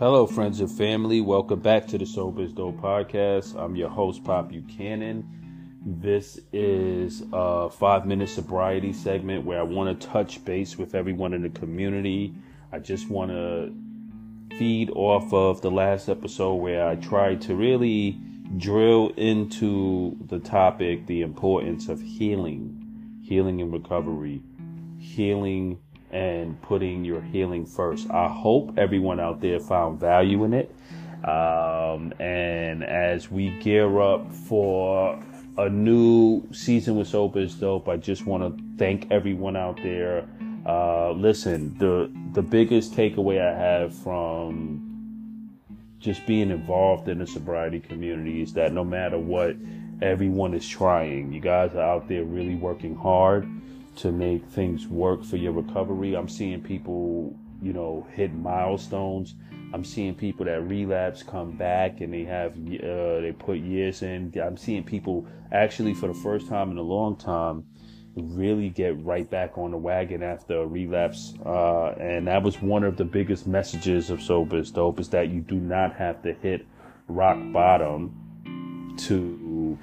Hello, friends and family. Welcome back to the Sober is Dope podcast. I'm your host, Pop Buchanan. This is a five minute sobriety segment where I want to touch base with everyone in the community. I just want to feed off of the last episode where I tried to really drill into the topic the importance of healing, healing and recovery, healing and putting your healing first. I hope everyone out there found value in it. Um, and as we gear up for a new season with Sober is Dope, I just want to thank everyone out there. Uh, listen, the the biggest takeaway I have from just being involved in the sobriety community is that no matter what, everyone is trying. You guys are out there really working hard to make things work for your recovery. I'm seeing people, you know, hit milestones. I'm seeing people that relapse come back and they have uh, they put years in. I'm seeing people actually for the first time in a long time really get right back on the wagon after a relapse. Uh, and that was one of the biggest messages of Sober is Dope is that you do not have to hit rock bottom to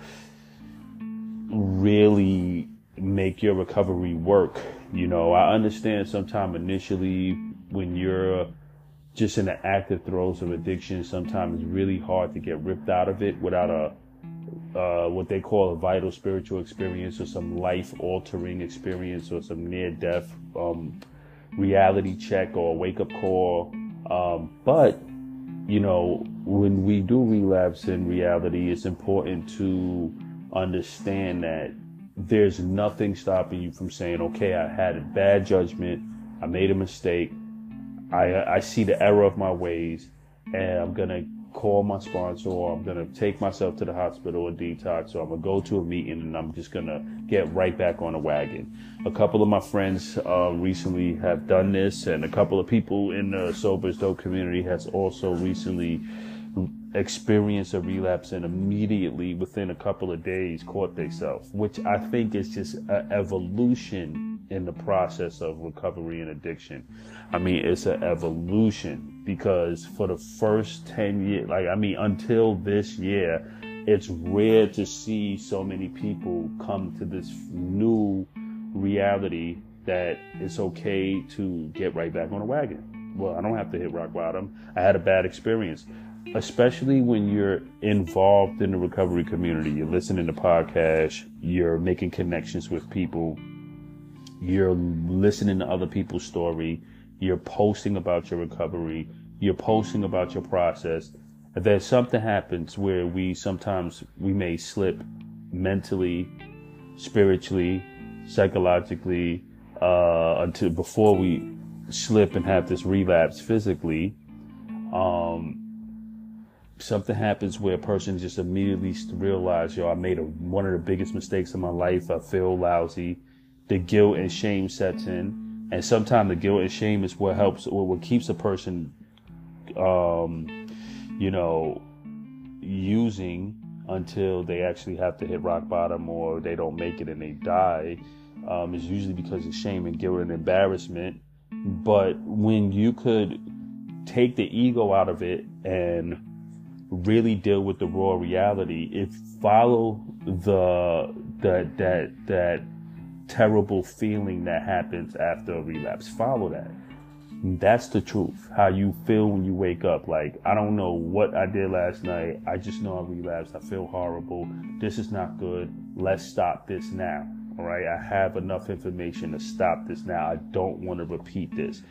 really make your recovery work. You know, I understand sometimes initially when you're just in the active throes of addiction, sometimes it's really hard to get ripped out of it without a uh, what they call a vital spiritual experience or some life altering experience or some near death um, reality check or wake up call. Um, but you know, when we do relapse in reality, it's important to understand that there's nothing stopping you from saying, okay, I had a bad judgment. I made a mistake. I, I see the error of my ways and I'm to call my sponsor or I'm to take myself to the hospital or detox or I'm to go to a meeting and I'm just to get right back on the wagon. A couple of my friends uh, recently have done this and a couple of people in the Sober Dope community has also recently experience a relapse and immediately within a couple of days caught themselves, which I think is just an evolution in the process of recovery and addiction. I mean, it's an evolution because for the first 10 years, like, I mean, until this year, it's rare to see so many people come to this new reality that it's okay to get right back on a wagon. Well, I don't have to hit rock bottom. I had a bad experience especially when you're involved in the recovery community, you're listening to podcasts, you're making connections with people, you're listening to other people's story, you're posting about your recovery, you're posting about your process. If there's something happens where we sometimes we may slip mentally, spiritually, psychologically, uh, until before we slip and have this relapse physically, um, something happens where a person just immediately realizes, yo, I made a, one of the biggest mistakes in my life. I feel lousy. The guilt and shame sets in. And sometimes the guilt and shame is what helps or what keeps a person, um, you know, using until they actually have to hit rock bottom or they don't make it and they die. Um, is usually because of shame and guilt and embarrassment. But when you could take the ego out of it and really deal with the raw reality, if follow the that that that terrible feeling that happens after a relapse, follow that. That's the truth. How you feel when you wake up. Like, I don't know what I did last night. I just know I relapsed. I feel horrible. This is not good. Let's stop this now. All right. I have enough information to stop this now. I don't want to repeat this.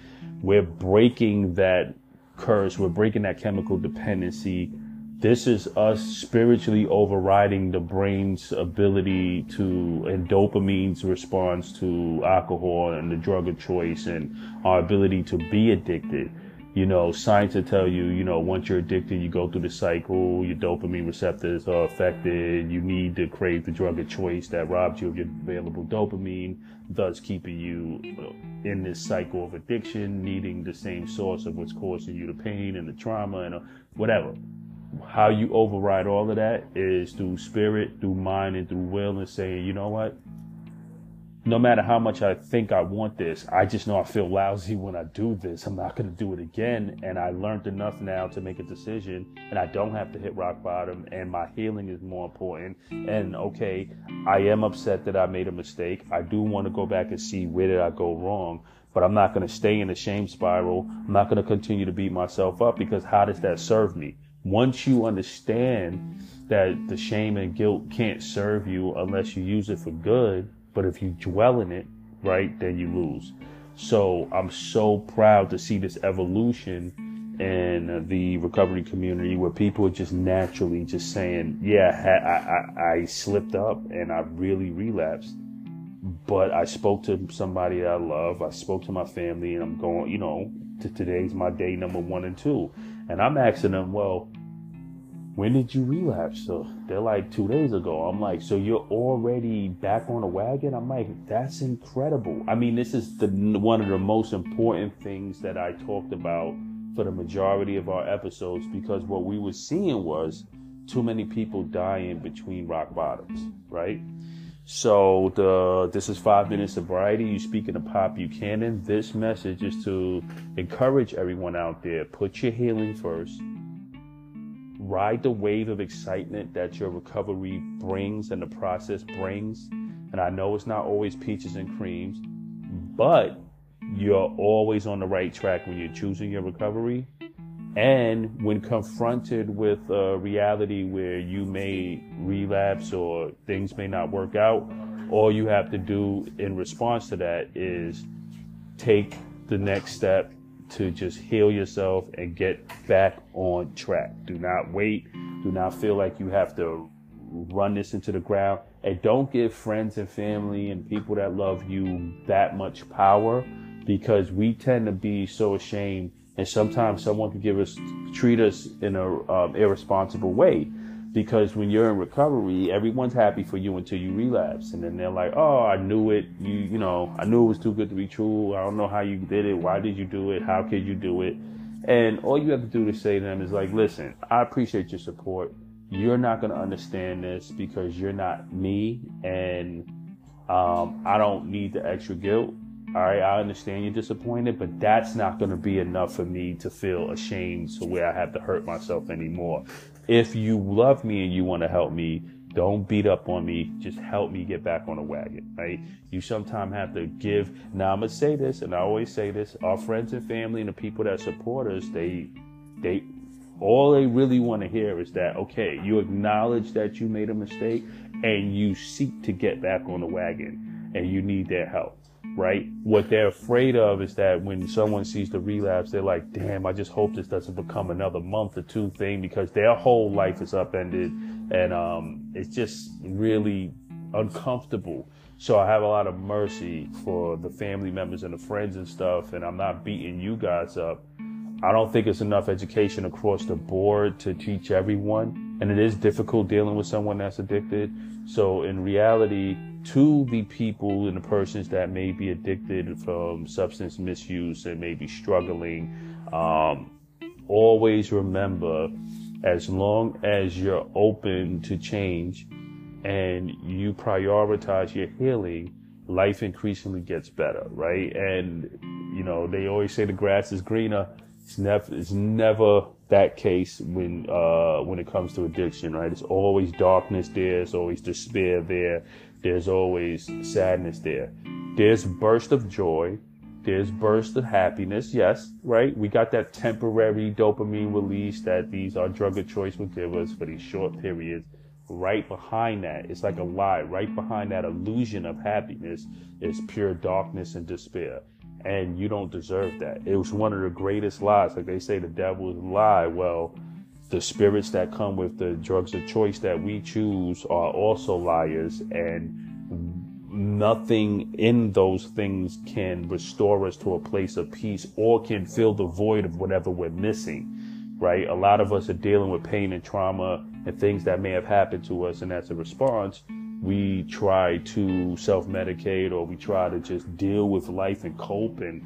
We're breaking that curse. We're breaking that chemical dependency this is us spiritually overriding the brain's ability to and dopamine's response to alcohol and the drug of choice and our ability to be addicted. You know science will tell you you know once you're addicted you go through the cycle your dopamine receptors are affected you need to crave the drug of choice that robs you of your available dopamine thus keeping you in this cycle of addiction needing the same source of what's causing you the pain and the trauma and uh, whatever how you override all of that is through spirit, through mind, and through will, and saying, you know what? no matter how much I think I want this, I just know I feel lousy when I do this. I'm not going to do it again. And I learned enough now to make a decision and I don't have to hit rock bottom and my healing is more important. And okay, I am upset that I made a mistake. I do want to go back and see where did I go wrong, but I'm not going to stay in the shame spiral. I'm not going to continue to beat myself up because how does that serve me? Once you understand that the shame and guilt can't serve you unless you use it for good, but if you dwell in it, right, then you lose. So I'm so proud to see this evolution in the recovery community where people are just naturally just saying, yeah, I, I, I slipped up and I really relapsed. But I spoke to somebody I love. I spoke to my family and I'm going, you know, to today's my day number one and two. And I'm asking them, well, when did you relapse? So they're like two days ago. I'm like, so you're already back on the wagon? I'm like, that's incredible. I mean, this is the one of the most important things that I talked about for the majority of our episodes because what we were seeing was too many people dying between rock bottoms, right? So the this is five minutes sobriety. You speaking to Pop Buchanan. This message is to encourage everyone out there. Put your healing first ride the wave of excitement that your recovery brings and the process brings. And I know it's not always peaches and creams, but you're always on the right track when you're choosing your recovery. And when confronted with a reality where you may relapse or things may not work out, all you have to do in response to that is take the next step to just heal yourself and get back on track. Do not wait. Do not feel like you have to run this into the ground. And don't give friends and family and people that love you that much power because we tend to be so ashamed. And sometimes someone can give us, treat us in a um, irresponsible way because when you're in recovery, everyone's happy for you until you relapse, and then they're like, "Oh, I knew it. You, you know, I knew it was too good to be true. I don't know how you did it. Why did you do it? How could you do it?" And all you have to do to say to them is like, "Listen, I appreciate your support. You're not going to understand this because you're not me, and um, I don't need the extra guilt. All right, I understand you're disappointed, but that's not going to be enough for me to feel ashamed to where I have to hurt myself anymore if you love me and you want to help me, don't beat up on me. Just help me get back on the wagon, right? You sometimes have to give. Now I'm gonna say this, and I always say this: our friends and family and the people that support us, they, they, all they really want to hear is that okay, you acknowledge that you made a mistake and you seek to get back on the wagon, and you need their help right? What they're afraid of is that when someone sees the relapse, they're like, damn, I just hope this doesn't become another month or two thing because their whole life is upended and um, it's just really uncomfortable. So I have a lot of mercy for the family members and the friends and stuff, and I'm not beating you guys up. I don't think it's enough education across the board to teach everyone, and it is difficult dealing with someone that's addicted. So in reality, to the people and the persons that may be addicted from substance misuse and may be struggling, um, always remember as long as you're open to change and you prioritize your healing, life increasingly gets better, right? And, you know, they always say the grass is greener. It's never, it's never that case when, uh, when it comes to addiction, right? It's always darkness there. It's always despair there there's always sadness there. There's burst of joy. There's burst of happiness. Yes, right? We got that temporary dopamine release that these our drug of choice will give us for these short periods. Right behind that, it's like a lie. Right behind that illusion of happiness is pure darkness and despair. And you don't deserve that. It was one of the greatest lies. Like they say, the devil is a lie. Well, the spirits that come with the drugs of choice that we choose are also liars and nothing in those things can restore us to a place of peace or can fill the void of whatever we're missing right a lot of us are dealing with pain and trauma and things that may have happened to us and as a response we try to self-medicate or we try to just deal with life and cope and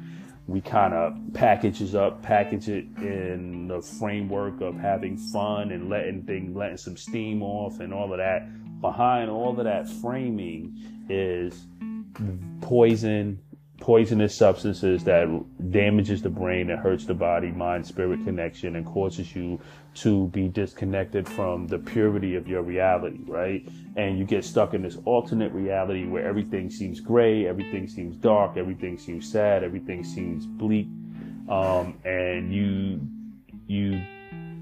we kind of packages up, package it in the framework of having fun and letting things, letting some steam off and all of that. Behind all of that framing is poison, poisonous substances that damages the brain, that hurts the body, mind, spirit connection, and causes you to be disconnected from the purity of your reality, right? And you get stuck in this alternate reality where everything seems gray, everything seems dark, everything seems sad, everything seems bleak, um, and you you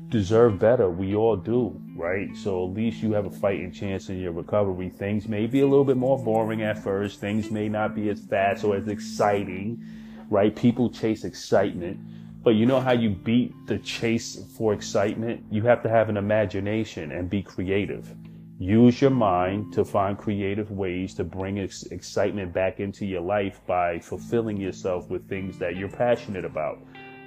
deserve better. We all do, right? So at least you have a fighting chance in your recovery. Things may be a little bit more boring at first. Things may not be as fast or as exciting, right? People chase excitement. But you know how you beat the chase for excitement? You have to have an imagination and be creative. Use your mind to find creative ways to bring ex- excitement back into your life by fulfilling yourself with things that you're passionate about.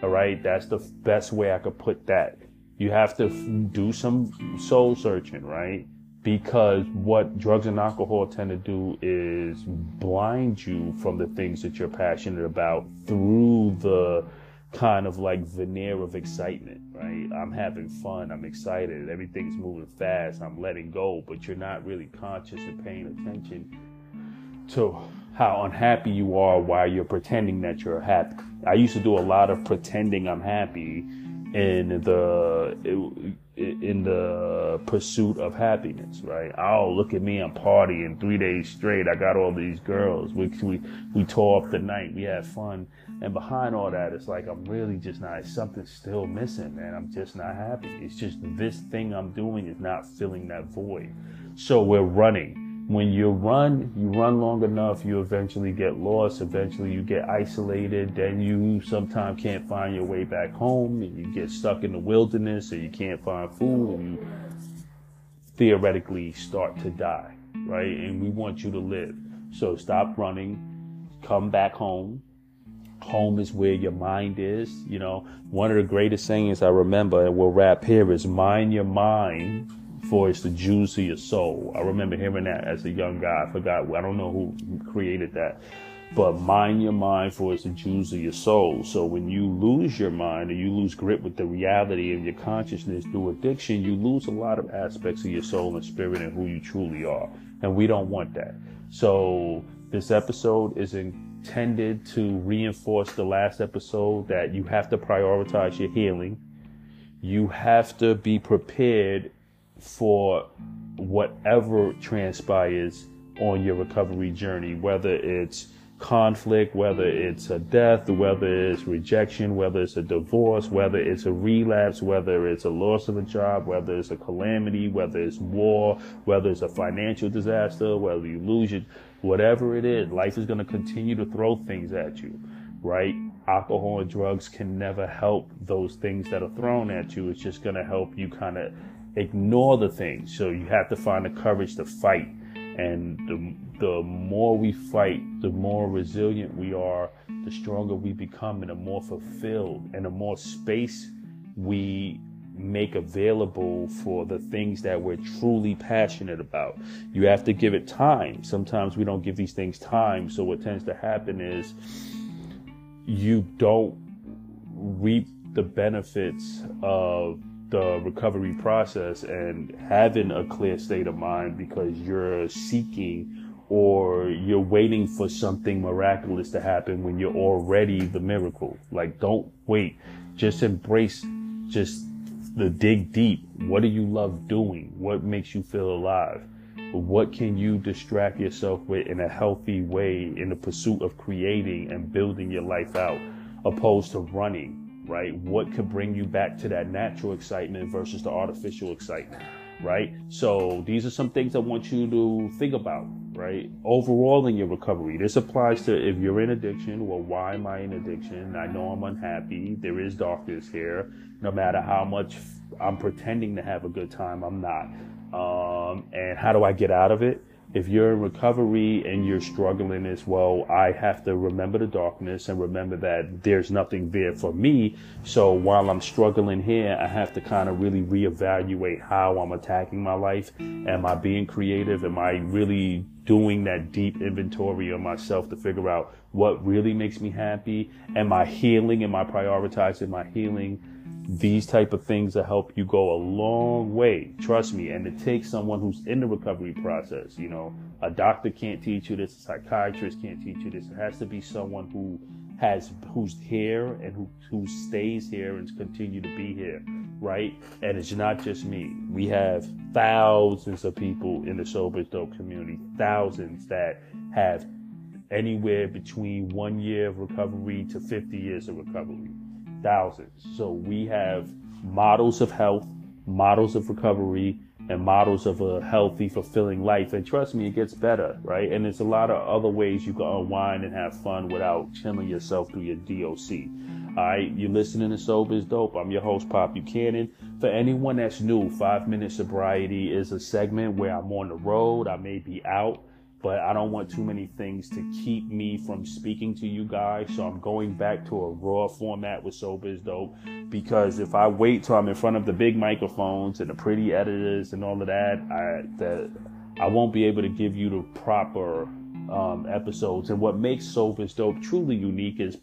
All right. That's the best way I could put that you have to do some soul searching, right? Because what drugs and alcohol tend to do is blind you from the things that you're passionate about through the kind of like veneer of excitement, right? I'm having fun, I'm excited, everything's moving fast, I'm letting go, but you're not really conscious and paying attention to how unhappy you are while you're pretending that you're happy. I used to do a lot of pretending I'm happy in the in the pursuit of happiness, right? Oh, look at me, I'm partying three days straight. I got all these girls. We we we tore up the night. We had fun, and behind all that, it's like I'm really just not. Something's still missing, man. I'm just not happy. It's just this thing I'm doing is not filling that void. So we're running when you run, you run long enough, you eventually get lost. Eventually, you get isolated. Then you sometimes can't find your way back home, and you get stuck in the wilderness, or you can't find food, and you theoretically start to die, right? And we want you to live. So stop running, come back home. Home is where your mind is. You know, one of the greatest sayings I remember, and we'll wrap here, is mind your mind for it's the juice of your soul. I remember hearing that as a young guy. I forgot, I don't know who created that. But mind your mind for it's the juice of your soul. So when you lose your mind or you lose grip with the reality of your consciousness through addiction, you lose a lot of aspects of your soul and spirit and who you truly are. And we don't want that. So this episode is intended to reinforce the last episode that you have to prioritize your healing. You have to be prepared for whatever transpires on your recovery journey, whether it's conflict, whether it's a death, whether it's rejection, whether it's a divorce, whether it's a relapse, whether it's a loss of a job, whether it's a calamity, whether it's war, whether it's a financial disaster, whether you lose it, whatever it is, life is going to continue to throw things at you, right? Alcohol and drugs can never help those things that are thrown at you. It's just going to help you kind of ignore the things. So you have to find the courage to fight. And the, the more we fight, the more resilient we are, the stronger we become, and the more fulfilled, and the more space we make available for the things that we're truly passionate about. You have to give it time. Sometimes we don't give these things time. So what tends to happen is you don't reap the benefits of the recovery process and having a clear state of mind because you're seeking or you're waiting for something miraculous to happen when you're already the miracle. Like, don't wait. Just embrace just the dig deep. What do you love doing? What makes you feel alive? What can you distract yourself with in a healthy way in the pursuit of creating and building your life out opposed to running? Right? What could bring you back to that natural excitement versus the artificial excitement, right? So these are some things I want you to think about, right? Overall in your recovery, this applies to if you're in addiction. Well, why am I in addiction? I know I'm unhappy. There is darkness here. No matter how much I'm pretending to have a good time, I'm not. Um, and how do I get out of it? If you're in recovery and you're struggling as well, I have to remember the darkness and remember that there's nothing there for me. So while I'm struggling here, I have to kind of really reevaluate how I'm attacking my life. Am I being creative? Am I really doing that deep inventory of myself to figure out what really makes me happy? Am I healing? Am I prioritizing my healing? These type of things will help you go a long way trust me. And it takes someone who's in the recovery process you know. A doctor can't teach you this a psychiatrist can't teach you this. It has to be someone who has who's here and who, who stays here and continue to be here right? And it's not just me. We have thousands of people in the sober dope community thousands that have anywhere between one year of recovery to 50 years of recovery thousands. So we have models of health, models of recovery, and models of a healthy, fulfilling life. And trust me, it gets better, right? And there's a lot of other ways you can unwind and have fun without chilling yourself through your DOC. All right, you're listening to Sober is Dope. I'm your host, Pop Buchanan. For anyone that's new, Five Minute Sobriety is a segment where I'm on the road. I may be out but I don't want too many things to keep me from speaking to you guys. So I'm going back to a raw format with Sober is Dope because if I wait till I'm in front of the big microphones and the pretty editors and all of that, I that I won't be able to give you the proper um, episodes. And what makes Sober is Dope truly unique is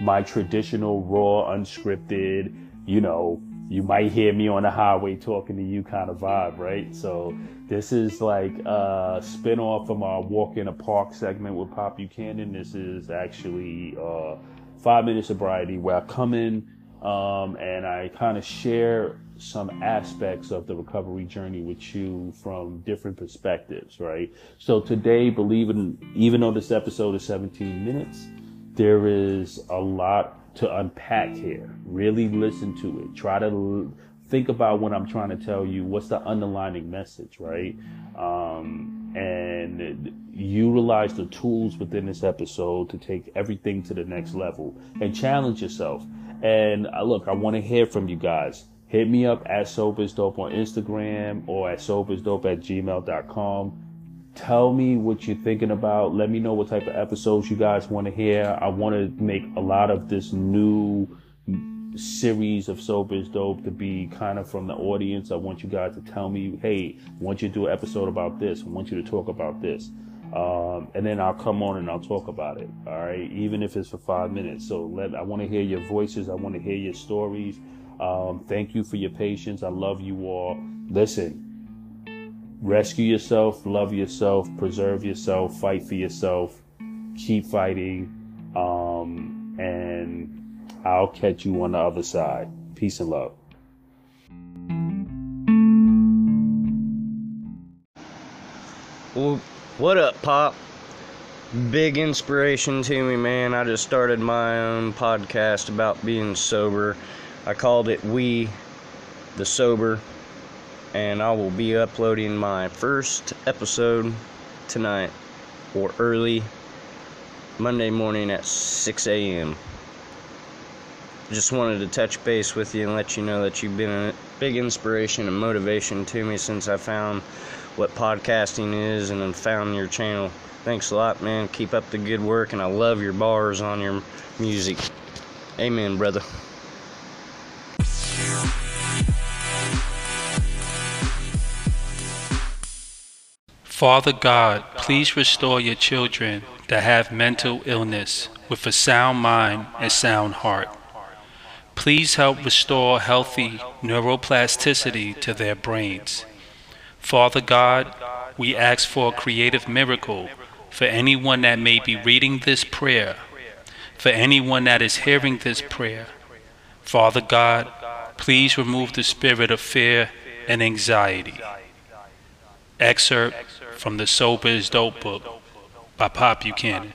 my traditional raw, unscripted, you know, you might hear me on the highway talking to you kind of vibe, right? So this is like a spin-off from our walk in a park segment with Pop Buchanan. This is actually uh, five minute sobriety where I come in um, and I kind of share some aspects of the recovery journey with you from different perspectives, right? So today, believe it, even though this episode is 17 minutes, there is a lot to unpack here. Really listen to it. Try to l- think about what I'm trying to tell you. What's the underlining message, right? Um, and utilize the tools within this episode to take everything to the next level and challenge yourself. And uh, look, I want to hear from you guys. Hit me up at Dope on Instagram or at sobersdope at gmail.com tell me what you're thinking about. Let me know what type of episodes you guys want to hear. I want to make a lot of this new series of Sober is Dope to be kind of from the audience. I want you guys to tell me, hey, I want you to do an episode about this. I want you to talk about this. Um, and then I'll come on and I'll talk about it. All right. Even if it's for five minutes. So let, I want to hear your voices. I want to hear your stories. Um, thank you for your patience. I love you all. Listen, rescue yourself, love yourself, preserve yourself, fight for yourself, keep fighting, um, and I'll catch you on the other side. Peace and love. Well, what up, Pop? Big inspiration to me, man. I just started my own podcast about being sober. I called it We the Sober and I will be uploading my first episode tonight or early Monday morning at 6 a.m. Just wanted to touch base with you and let you know that you've been a big inspiration and motivation to me since I found what podcasting is and then found your channel. Thanks a lot, man. Keep up the good work, and I love your bars on your music. Amen, brother. Father God, please restore your children that have mental illness with a sound mind and sound heart. Please help restore healthy neuroplasticity to their brains. Father God, we ask for a creative miracle for anyone that may be reading this prayer, for anyone that is hearing this prayer. Father God, please remove the spirit of fear and anxiety. Excerpt from the Sober is Dope book by Pop Buchanan.